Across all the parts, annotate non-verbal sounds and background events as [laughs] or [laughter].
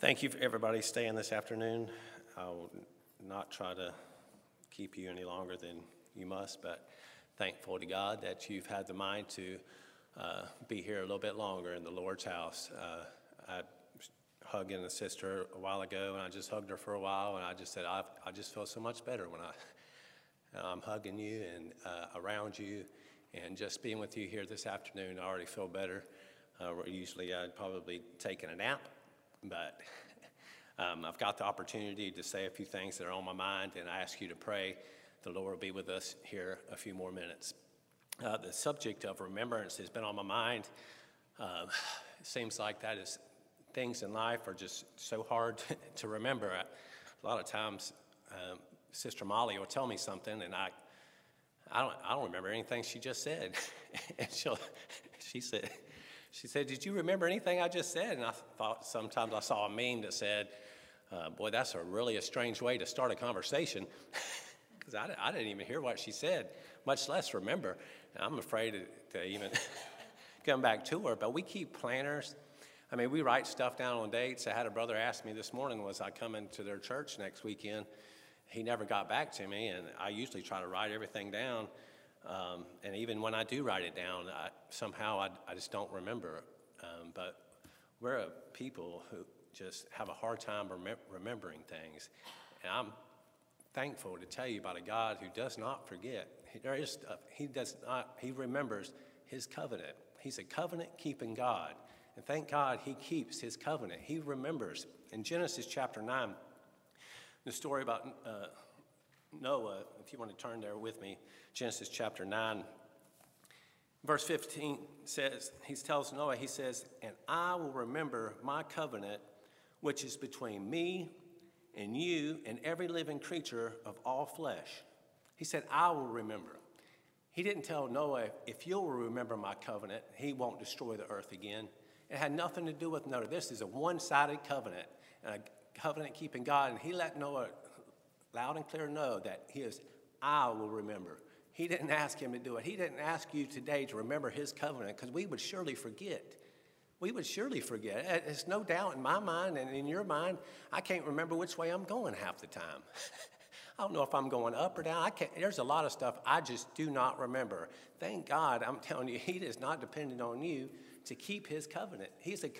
Thank you for everybody staying this afternoon. I will not try to keep you any longer than you must, but thankful to God that you've had the mind to uh, be here a little bit longer in the Lord's house. Uh, I hugging a sister a while ago, and I just hugged her for a while, and I just said, I, I just feel so much better when I, [laughs] I'm hugging you and uh, around you, and just being with you here this afternoon. I already feel better. Uh, usually I'd probably taken a nap but um, I've got the opportunity to say a few things that are on my mind, and I ask you to pray. The Lord will be with us here a few more minutes. Uh, the subject of remembrance has been on my mind. Uh, it seems like that is things in life are just so hard [laughs] to remember. A lot of times, um, Sister Molly will tell me something, and I, I don't, I don't remember anything she just said. [laughs] and she'll, [laughs] she said, she said, Did you remember anything I just said? And I thought sometimes I saw a meme that said, uh, Boy, that's a really a strange way to start a conversation. [laughs] Because I, I, didn't even hear what she said, much less remember. And I'm afraid to, to even [laughs] come back to her. But we keep planners. I mean, we write stuff down on dates. I had a brother ask me this morning, Was I coming to their church next weekend? He never got back to me, and I usually try to write everything down. Um, and even when I do write it down, I, somehow I, I, just don't remember. Um, but we're a people who just have a hard time rem- remembering things. And I'm thankful to tell you about a God who does not forget. There is stuff, he does not, he remembers his covenant. He's a covenant keeping God. And thank God he keeps his covenant. He remembers. In Genesis chapter 9, the story about uh, Noah, if you want to turn there with me, Genesis chapter 9. Verse 15 says, He tells Noah, He says, And I will remember my covenant, which is between me and you and every living creature of all flesh. He said, I will remember. He didn't tell Noah, If you'll remember my covenant, he won't destroy the earth again. It had nothing to do with Noah. This is a one sided covenant, a covenant keeping God. And he let Noah loud and clear know that he is, I will remember. He didn't ask him to do it. He didn't ask you today to remember his covenant because we would surely forget. We would surely forget. Uh, it's no doubt in my mind and in your mind, I can't remember which way I'm going half the time. [laughs] I don't know if I'm going up or down. I can't, there's a lot of stuff I just do not remember. Thank God, I'm telling you, [laughs] He is not dependent on you to keep His covenant. He's a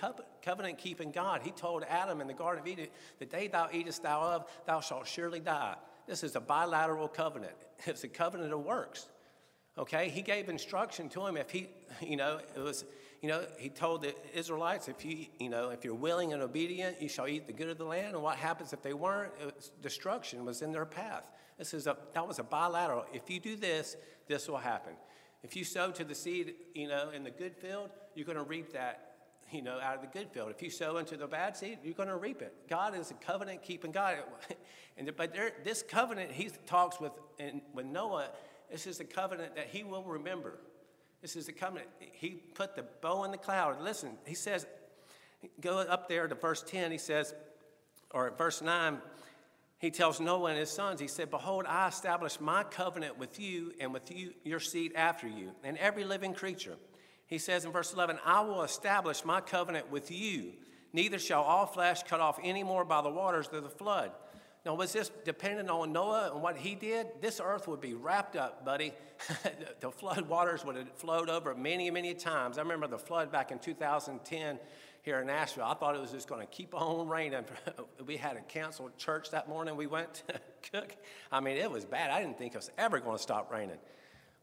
covenant keeping God. He told Adam in the Garden of Eden, The day thou eatest thou of, thou shalt surely die. This is a bilateral covenant. It's a covenant of works. Okay, he gave instruction to him if he, you know, it was, you know, he told the Israelites, if you, you know, if you're willing and obedient, you shall eat the good of the land. And what happens if they weren't? Was, destruction was in their path. This is a, that was a bilateral. If you do this, this will happen. If you sow to the seed, you know, in the good field, you're going to reap that you know, out of the good field. If you sow into the bad seed, you're going to reap it. God is a covenant keeping God. [laughs] and but there, this covenant, he talks with and with Noah. This is a covenant that he will remember. This is a covenant. He put the bow in the cloud. Listen, he says, go up there to verse 10. He says, or verse 9, he tells Noah and his sons, he said, Behold, I establish my covenant with you and with you, your seed after you, and every living creature he says in verse 11, I will establish my covenant with you. Neither shall all flesh cut off any more by the waters of the flood. Now, was this dependent on Noah and what he did? This earth would be wrapped up, buddy. [laughs] the flood waters would have flowed over many, many times. I remember the flood back in 2010 here in Nashville. I thought it was just going to keep on raining. [laughs] we had a canceled church that morning. We went to [laughs] cook. I mean, it was bad. I didn't think it was ever going to stop raining.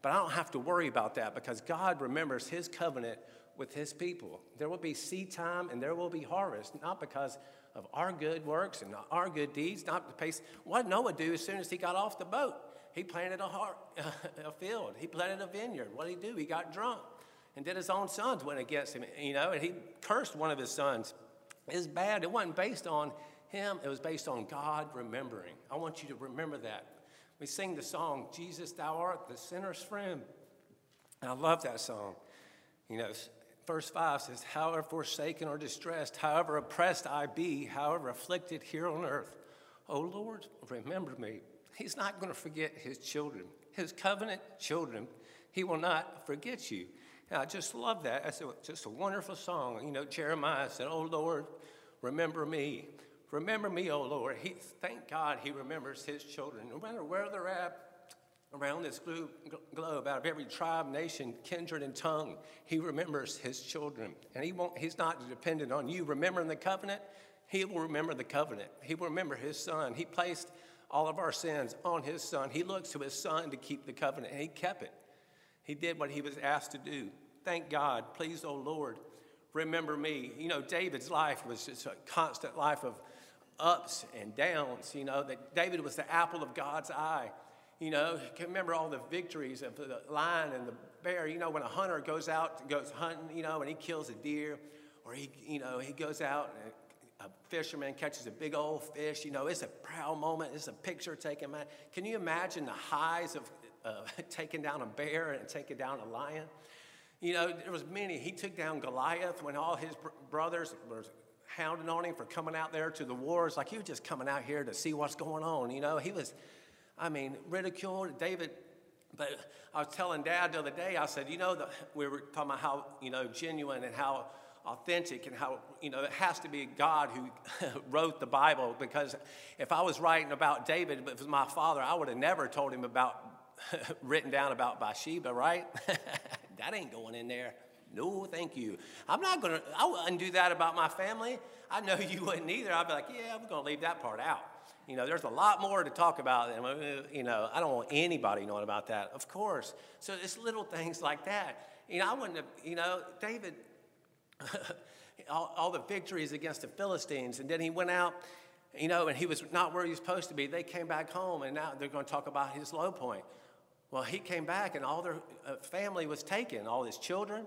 But I don't have to worry about that because God remembers his covenant with his people. There will be seed time and there will be harvest, not because of our good works and our good deeds, not the pace. What Noah do as soon as he got off the boat? He planted a, heart, [laughs] a field. He planted a vineyard. What did he do? He got drunk and did his own sons went against him, you know, and he cursed one of his sons. It's bad. It wasn't based on him. It was based on God remembering. I want you to remember that we sing the song, Jesus, Thou art the sinner's friend. And I love that song. You know, verse 5 says, However forsaken or distressed, however oppressed I be, however afflicted here on earth, O Lord, remember me. He's not going to forget his children, his covenant children. He will not forget you. And I just love that. That's a, just a wonderful song. You know, Jeremiah said, Oh Lord, remember me. Remember me, oh Lord. He, thank God he remembers his children, no matter where they're at around this globe, out of every tribe, nation, kindred, and tongue. He remembers his children. And he won't, he's not dependent on you remembering the covenant. He will remember the covenant. He will remember his son. He placed all of our sins on his son. He looks to his son to keep the covenant, and he kept it. He did what he was asked to do. Thank God. Please, oh Lord, remember me. You know, David's life was just a constant life of ups and downs. You know, that David was the apple of God's eye. You know, remember all the victories of the lion and the bear. You know, when a hunter goes out, and goes hunting, you know, and he kills a deer, or he, you know, he goes out and a fisherman catches a big old fish. You know, it's a proud moment. It's a picture taken. Can you imagine the highs of uh, [laughs] taking down a bear and taking down a lion? You know, there was many. He took down Goliath when all his br- brothers were hounding on him for coming out there to the wars. Like he was just coming out here to see what's going on. You know, he was, I mean, ridiculed. David, but I was telling Dad the other day. I said, you know, the, we were talking about how you know genuine and how authentic and how, you know, it has to be God who [laughs] wrote the Bible because if I was writing about David, if it was my father, I would have never told him about, [laughs] written down about Bathsheba, right? [laughs] that ain't going in there. No, thank you. I'm not going to, I wouldn't do that about my family. I know you wouldn't either. I'd be like, yeah, I'm going to leave that part out. You know, there's a lot more to talk about. You know, I don't want anybody knowing about that, of course. So it's little things like that. You know, I wouldn't have, you know, David, [laughs] all, all the victories against the Philistines. And then he went out, you know, and he was not where he was supposed to be. They came back home, and now they're going to talk about his low point. Well, he came back, and all their uh, family was taken, all his children,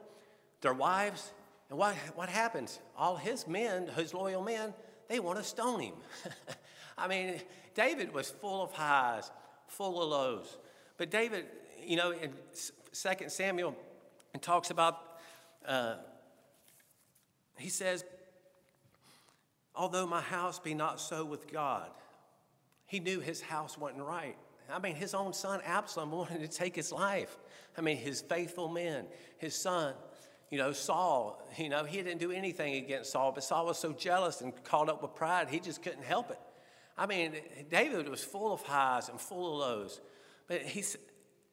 their wives. And what, what happens? All his men, his loyal men, they want to stone him. [laughs] I mean, David was full of highs, full of lows. But David, you know, in 2 Samuel, talks about uh, he says, Although my house be not so with God, he knew his house wasn't right. I mean, his own son Absalom [laughs] wanted to take his life. I mean, his faithful men, his son, you know, Saul, you know, he didn't do anything against Saul, but Saul was so jealous and caught up with pride, he just couldn't help it. I mean, David was full of highs and full of lows, but he's,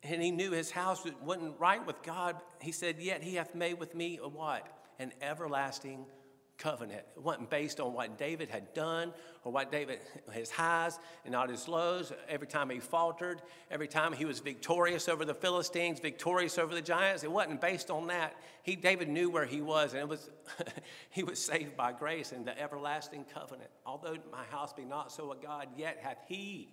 and he knew his house wasn't right with God. He said, Yet he hath made with me a what? an everlasting covenant. It wasn't based on what David had done or what David, his highs and not his lows. Every time he faltered, every time he was victorious over the Philistines, victorious over the giants, it wasn't based on that. He, David knew where he was, and it was, [laughs] he was saved by grace and the everlasting covenant. Although my house be not so a God, yet hath he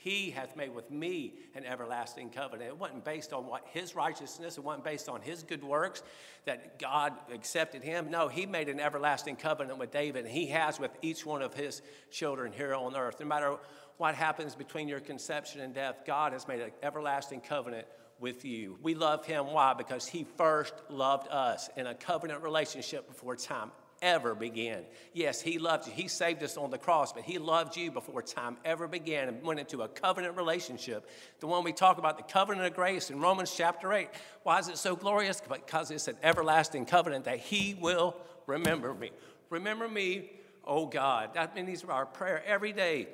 he hath made with me an everlasting covenant. It wasn't based on what his righteousness, it wasn't based on his good works that God accepted him. No, he made an everlasting covenant with David, and he has with each one of his children here on earth. No matter what happens between your conception and death, God has made an everlasting covenant with you. We love him. Why? Because he first loved us in a covenant relationship before time ever began. Yes, He loved you. He saved us on the cross, but He loved you before time ever began and went into a covenant relationship. The one we talk about, the covenant of grace in Romans chapter 8. Why is it so glorious? Because it's an everlasting covenant that He will remember me. Remember me, oh God. That means our prayer every day.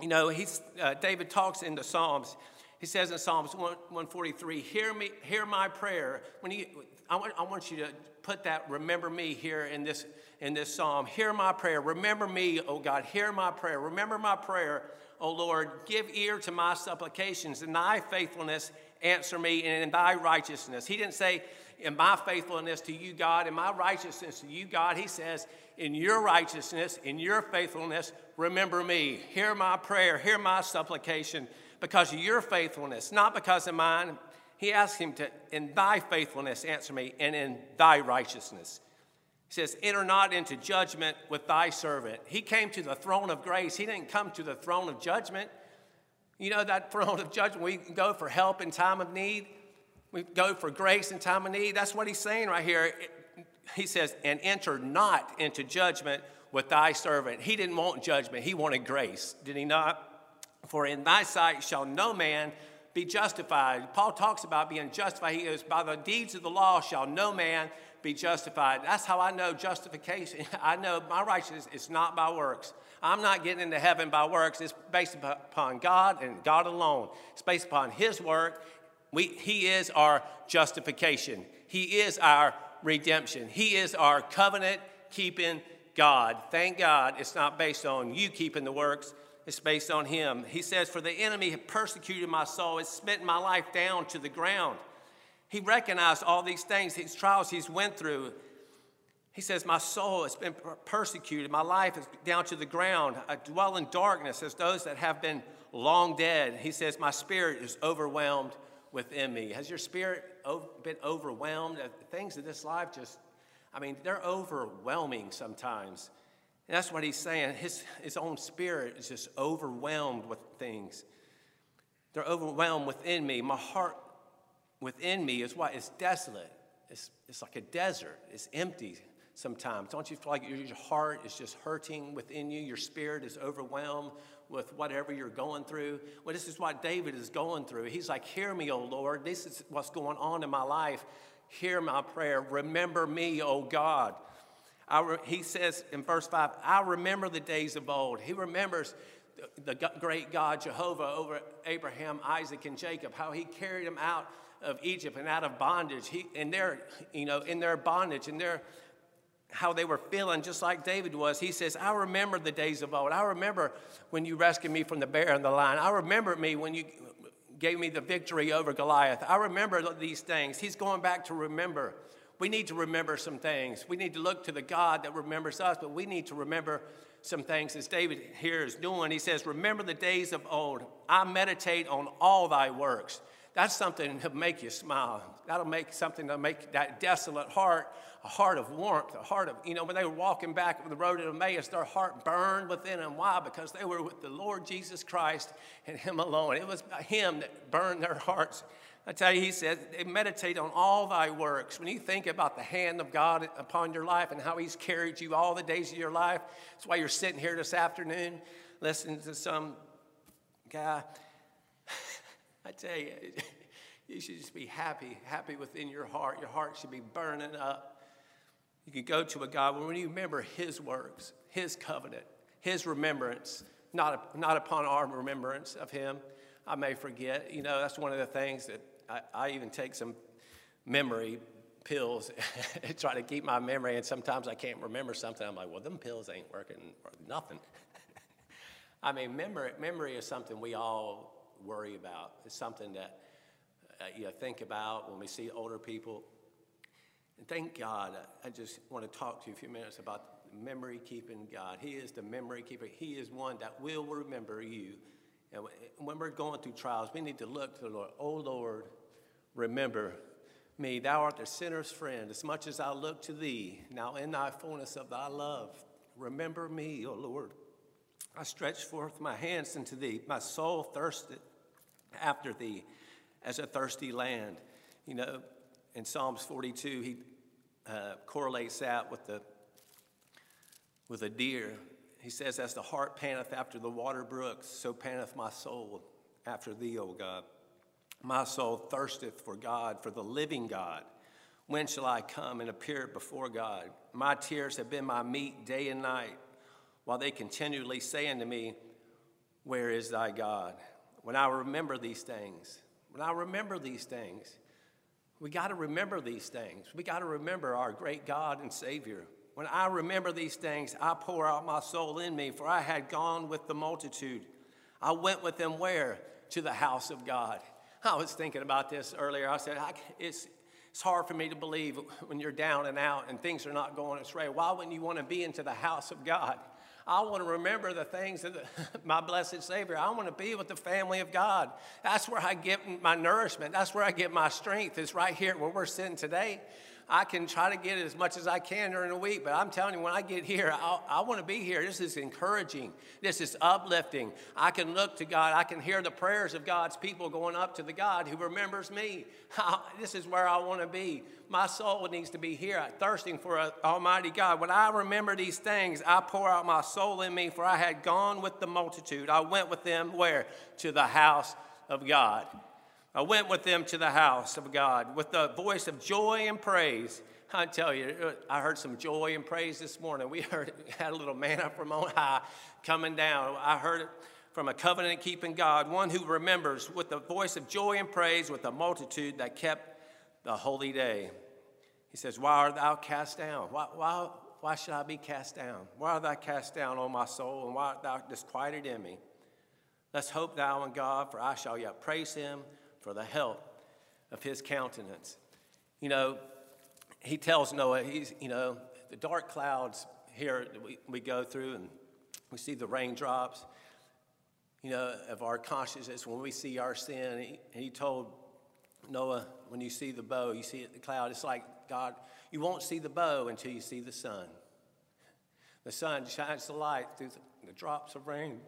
You know, he's, uh, David talks in the Psalms. He says in Psalms 143, hear me, hear my prayer. When he, I want, I want you to put that remember me here in this, in this psalm. Hear my prayer. Remember me, O God. Hear my prayer. Remember my prayer, O Lord. Give ear to my supplications. In thy faithfulness, answer me, and in thy righteousness. He didn't say, in my faithfulness to you, God, in my righteousness to you, God. He says, in your righteousness, in your faithfulness, remember me. Hear my prayer. Hear my supplication because of your faithfulness, not because of mine he asks him to, in thy faithfulness, answer me, and in thy righteousness. He says, Enter not into judgment with thy servant. He came to the throne of grace. He didn't come to the throne of judgment. You know that [laughs] throne of judgment, we go for help in time of need. We go for grace in time of need. That's what he's saying right here. He says, And enter not into judgment with thy servant. He didn't want judgment, he wanted grace, did he not? For in thy sight shall no man be justified. Paul talks about being justified. He goes, By the deeds of the law shall no man be justified. That's how I know justification. [laughs] I know my righteousness is not by works. I'm not getting into heaven by works. It's based upon God and God alone. It's based upon His work. We, he is our justification. He is our redemption. He is our covenant keeping God. Thank God it's not based on you keeping the works, it's based on Him. He says, For the enemy have persecuted my soul, it's smitten my life down to the ground. He recognized all these things, these trials he's went through. He says, My soul has been persecuted. My life is down to the ground. I dwell in darkness as those that have been long dead. He says, My spirit is overwhelmed within me. Has your spirit been overwhelmed? Uh, things of this life just, I mean, they're overwhelming sometimes. And that's what he's saying. His, his own spirit is just overwhelmed with things. They're overwhelmed within me. My heart within me is what? It's desolate. It's, it's like a desert. It's empty sometimes. Don't you feel like your heart is just hurting within you? Your spirit is overwhelmed with whatever you're going through. Well, this is what David is going through. He's like, Hear me, O Lord. This is what's going on in my life. Hear my prayer. Remember me, O God. Re- he says in verse 5, I remember the days of old. He remembers the, the great God, Jehovah, over Abraham, Isaac, and Jacob, how he carried them out of Egypt and out of bondage. He, in their, you know, in their bondage, in their how they were feeling, just like David was. He says, I remember the days of old. I remember when you rescued me from the bear and the lion. I remember me when you gave me the victory over Goliath. I remember these things. He's going back to remember. We need to remember some things. We need to look to the God that remembers us, but we need to remember some things as David here is doing. He says, Remember the days of old. I meditate on all thy works. That's something to make you smile. That'll make something to make that desolate heart a heart of warmth, a heart of, you know, when they were walking back on the road to Emmaus, their heart burned within them. Why? Because they were with the Lord Jesus Christ and Him alone. It was Him that burned their hearts. I tell you, He said, meditate on all thy works. When you think about the hand of God upon your life and how He's carried you all the days of your life, that's why you're sitting here this afternoon listening to some guy. [laughs] I tell you, [laughs] you should just be happy, happy within your heart. Your heart should be burning up you can go to a God when you remember His works, His covenant, His remembrance, not, not upon our remembrance of Him. I may forget. You know, that's one of the things that I, I even take some memory pills [laughs] try to keep my memory, and sometimes I can't remember something. I'm like, well, them pills ain't working or nothing. [laughs] I mean, memory, memory is something we all worry about. It's something that uh, you know, think about when we see older people and thank God, I just want to talk to you a few minutes about memory keeping God. He is the memory keeper, He is one that will remember you. And when we're going through trials, we need to look to the Lord. Oh Lord, remember me. Thou art the sinner's friend. As much as I look to thee, now in thy fullness of thy love, remember me, O Lord. I stretch forth my hands unto thee. My soul thirsted after thee as a thirsty land. You know, in Psalms 42, he uh, correlates that with the with a deer. He says, "As the hart panteth after the water brooks, so panteth my soul after thee, O God. My soul thirsteth for God, for the living God. When shall I come and appear before God? My tears have been my meat day and night, while they continually say unto me, Where is thy God? When I remember these things, when I remember these things, we got to remember these things. We got to remember our great God and Savior. When I remember these things, I pour out my soul in me, for I had gone with the multitude. I went with them where? To the house of God. I was thinking about this earlier. I said, I, it's, it's hard for me to believe when you're down and out and things are not going way. Why wouldn't you want to be into the house of God? I want to remember the things of the, [laughs] my blessed Savior. I want to be with the family of God. That's where I get my nourishment. That's where I get my strength. It's right here where we're sitting today. I can try to get it as much as I can during the week, but I'm telling you, when I get here, I, I want to be here. This is encouraging. This is uplifting. I can look to God. I can hear the prayers of God's people going up to the God who remembers me. [laughs] this is where I want to be. My soul needs to be here, thirsting for an Almighty God. When I remember these things, I pour out my soul in me, for I had gone with the multitude. I went with them where? To the house of God. I went with them to the house of God with the voice of joy and praise. I tell you, I heard some joy and praise this morning. We [laughs] heard had a little manna from on high coming down. I heard it from a covenant keeping God, one who remembers with the voice of joy and praise with a multitude that kept the holy day. He says, Why art thou cast down? Why, why, why should I be cast down? Why art thou cast down, O my soul, and why art thou disquieted in me? Let's hope thou in God, for I shall yet praise him for the help of his countenance. You know, he tells Noah, he's, you know, the dark clouds here we, we go through and we see the raindrops, you know, of our consciousness when we see our sin. He, he told Noah, when you see the bow, you see the cloud, it's like God, you won't see the bow until you see the sun. The sun shines the light through the, the drops of rain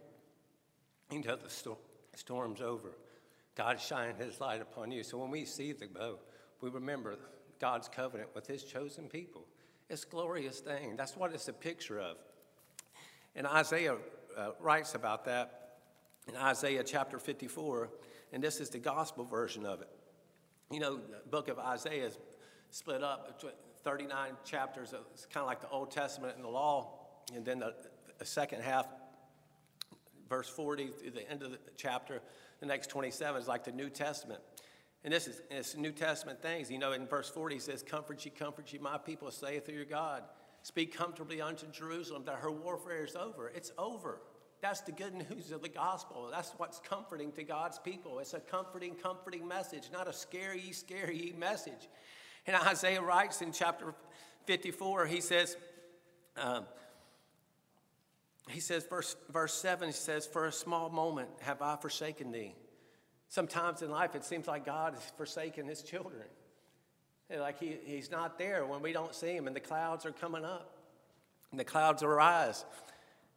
until the sto- storm's over. God shine his light upon you. So when we see the bow, we remember God's covenant with his chosen people. It's a glorious thing. That's what it's a picture of. And Isaiah uh, writes about that in Isaiah chapter 54, and this is the gospel version of it. You know, the book of Isaiah is split up 39 chapters. It's kind of like the Old Testament and the law, and then the, the second half, verse 40 through the end of the chapter, the next 27 is like the New Testament. And this is it's New Testament things. You know, in verse 40, he says, Comfort ye, comfort ye, my people, saith your God. Speak comfortably unto Jerusalem that her warfare is over. It's over. That's the good news of the gospel. That's what's comforting to God's people. It's a comforting, comforting message, not a scary, scary message. And Isaiah writes in chapter 54, he says, um, he says, verse, verse 7, he says, For a small moment have I forsaken thee Sometimes in life, it seems like God has forsaken his children. Like he, he's not there when we don't see him, and the clouds are coming up, and the clouds arise.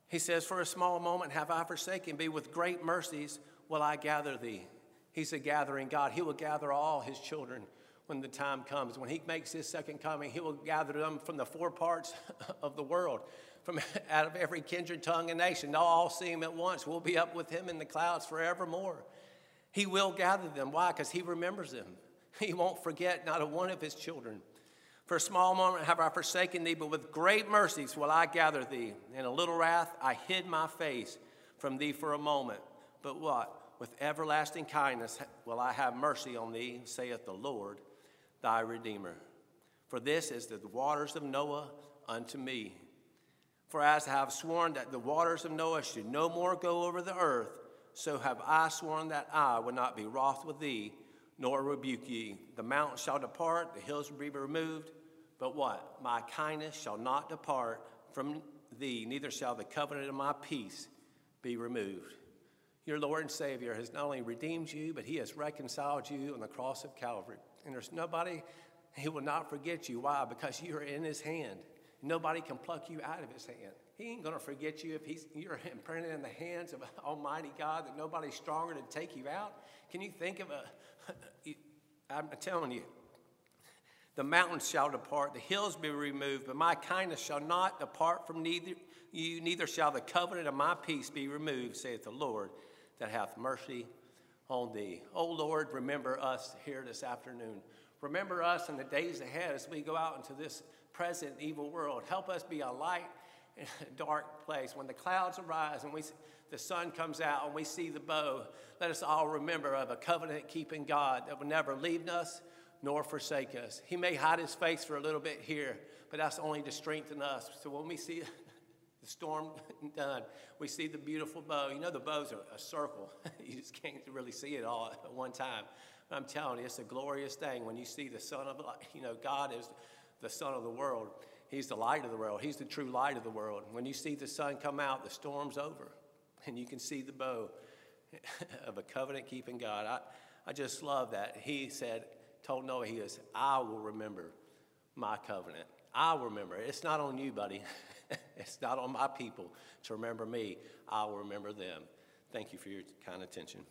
He says, For a small moment have I forsaken thee, with great mercies will I gather thee. He's a gathering God. He will gather all his children when the time comes. When he makes his second coming, he will gather them from the four parts [laughs] of the world, from [laughs] out of every kindred, tongue, and nation. They'll all see him at once. We'll be up with him in the clouds forevermore. He will gather them. Why? Because he remembers them. [laughs] He won't forget not a one of his children. For a small moment have I forsaken thee, but with great mercies will I gather thee. In a little wrath I hid my face from thee for a moment. But what? With everlasting kindness will I have mercy on thee, saith the Lord, thy Redeemer. For this is the waters of Noah unto me. For as I have sworn that the waters of Noah should no more go over the earth, so have I sworn that I will not be wroth with thee, nor rebuke ye. The mountains shall depart, the hills will be removed, but what? My kindness shall not depart from thee, neither shall the covenant of my peace be removed. Your Lord and Savior has not only redeemed you, but He has reconciled you on the cross of Calvary. And there's nobody, He will not forget you. Why? Because you are in His hand. Nobody can pluck you out of His hand. He ain't going to forget you if he's, you're imprinted in the hands of [laughs] Almighty God that nobody's stronger to take you out. Can you think of a? [laughs] I'm telling you, the mountains shall depart, the hills be removed, but my kindness shall not depart from neither you, neither shall the covenant of my peace be removed, saith the Lord, that hath mercy on thee. O Lord, remember us here this afternoon. Remember us in the days ahead as we go out into this present evil world. Help us be a light in a dark place. When the clouds arise and we, see, the sun comes out and we see the bow, let us all remember of a covenant keeping God that will never leave us nor forsake us. He may hide his face for a little bit here, but that's only to strengthen us. So when we see the storm [laughs] done, we see the beautiful bow. You know, the bows are a circle, [laughs] you just can't really see it all at one time. But I'm telling you, it's a glorious thing when you see the Son of, you know, God is the Son of the world. He's the light of the world. He's the true light of the world. When you see the sun come out, the storm's over, and you can see the bow [laughs] of a covenant keeping God. I, I just love that. He said, told Noah, He is, I will remember my covenant. I'll remember. It's not on you, buddy. [laughs] it's not on my people to remember me. I'll remember them. Thank you for your kind attention.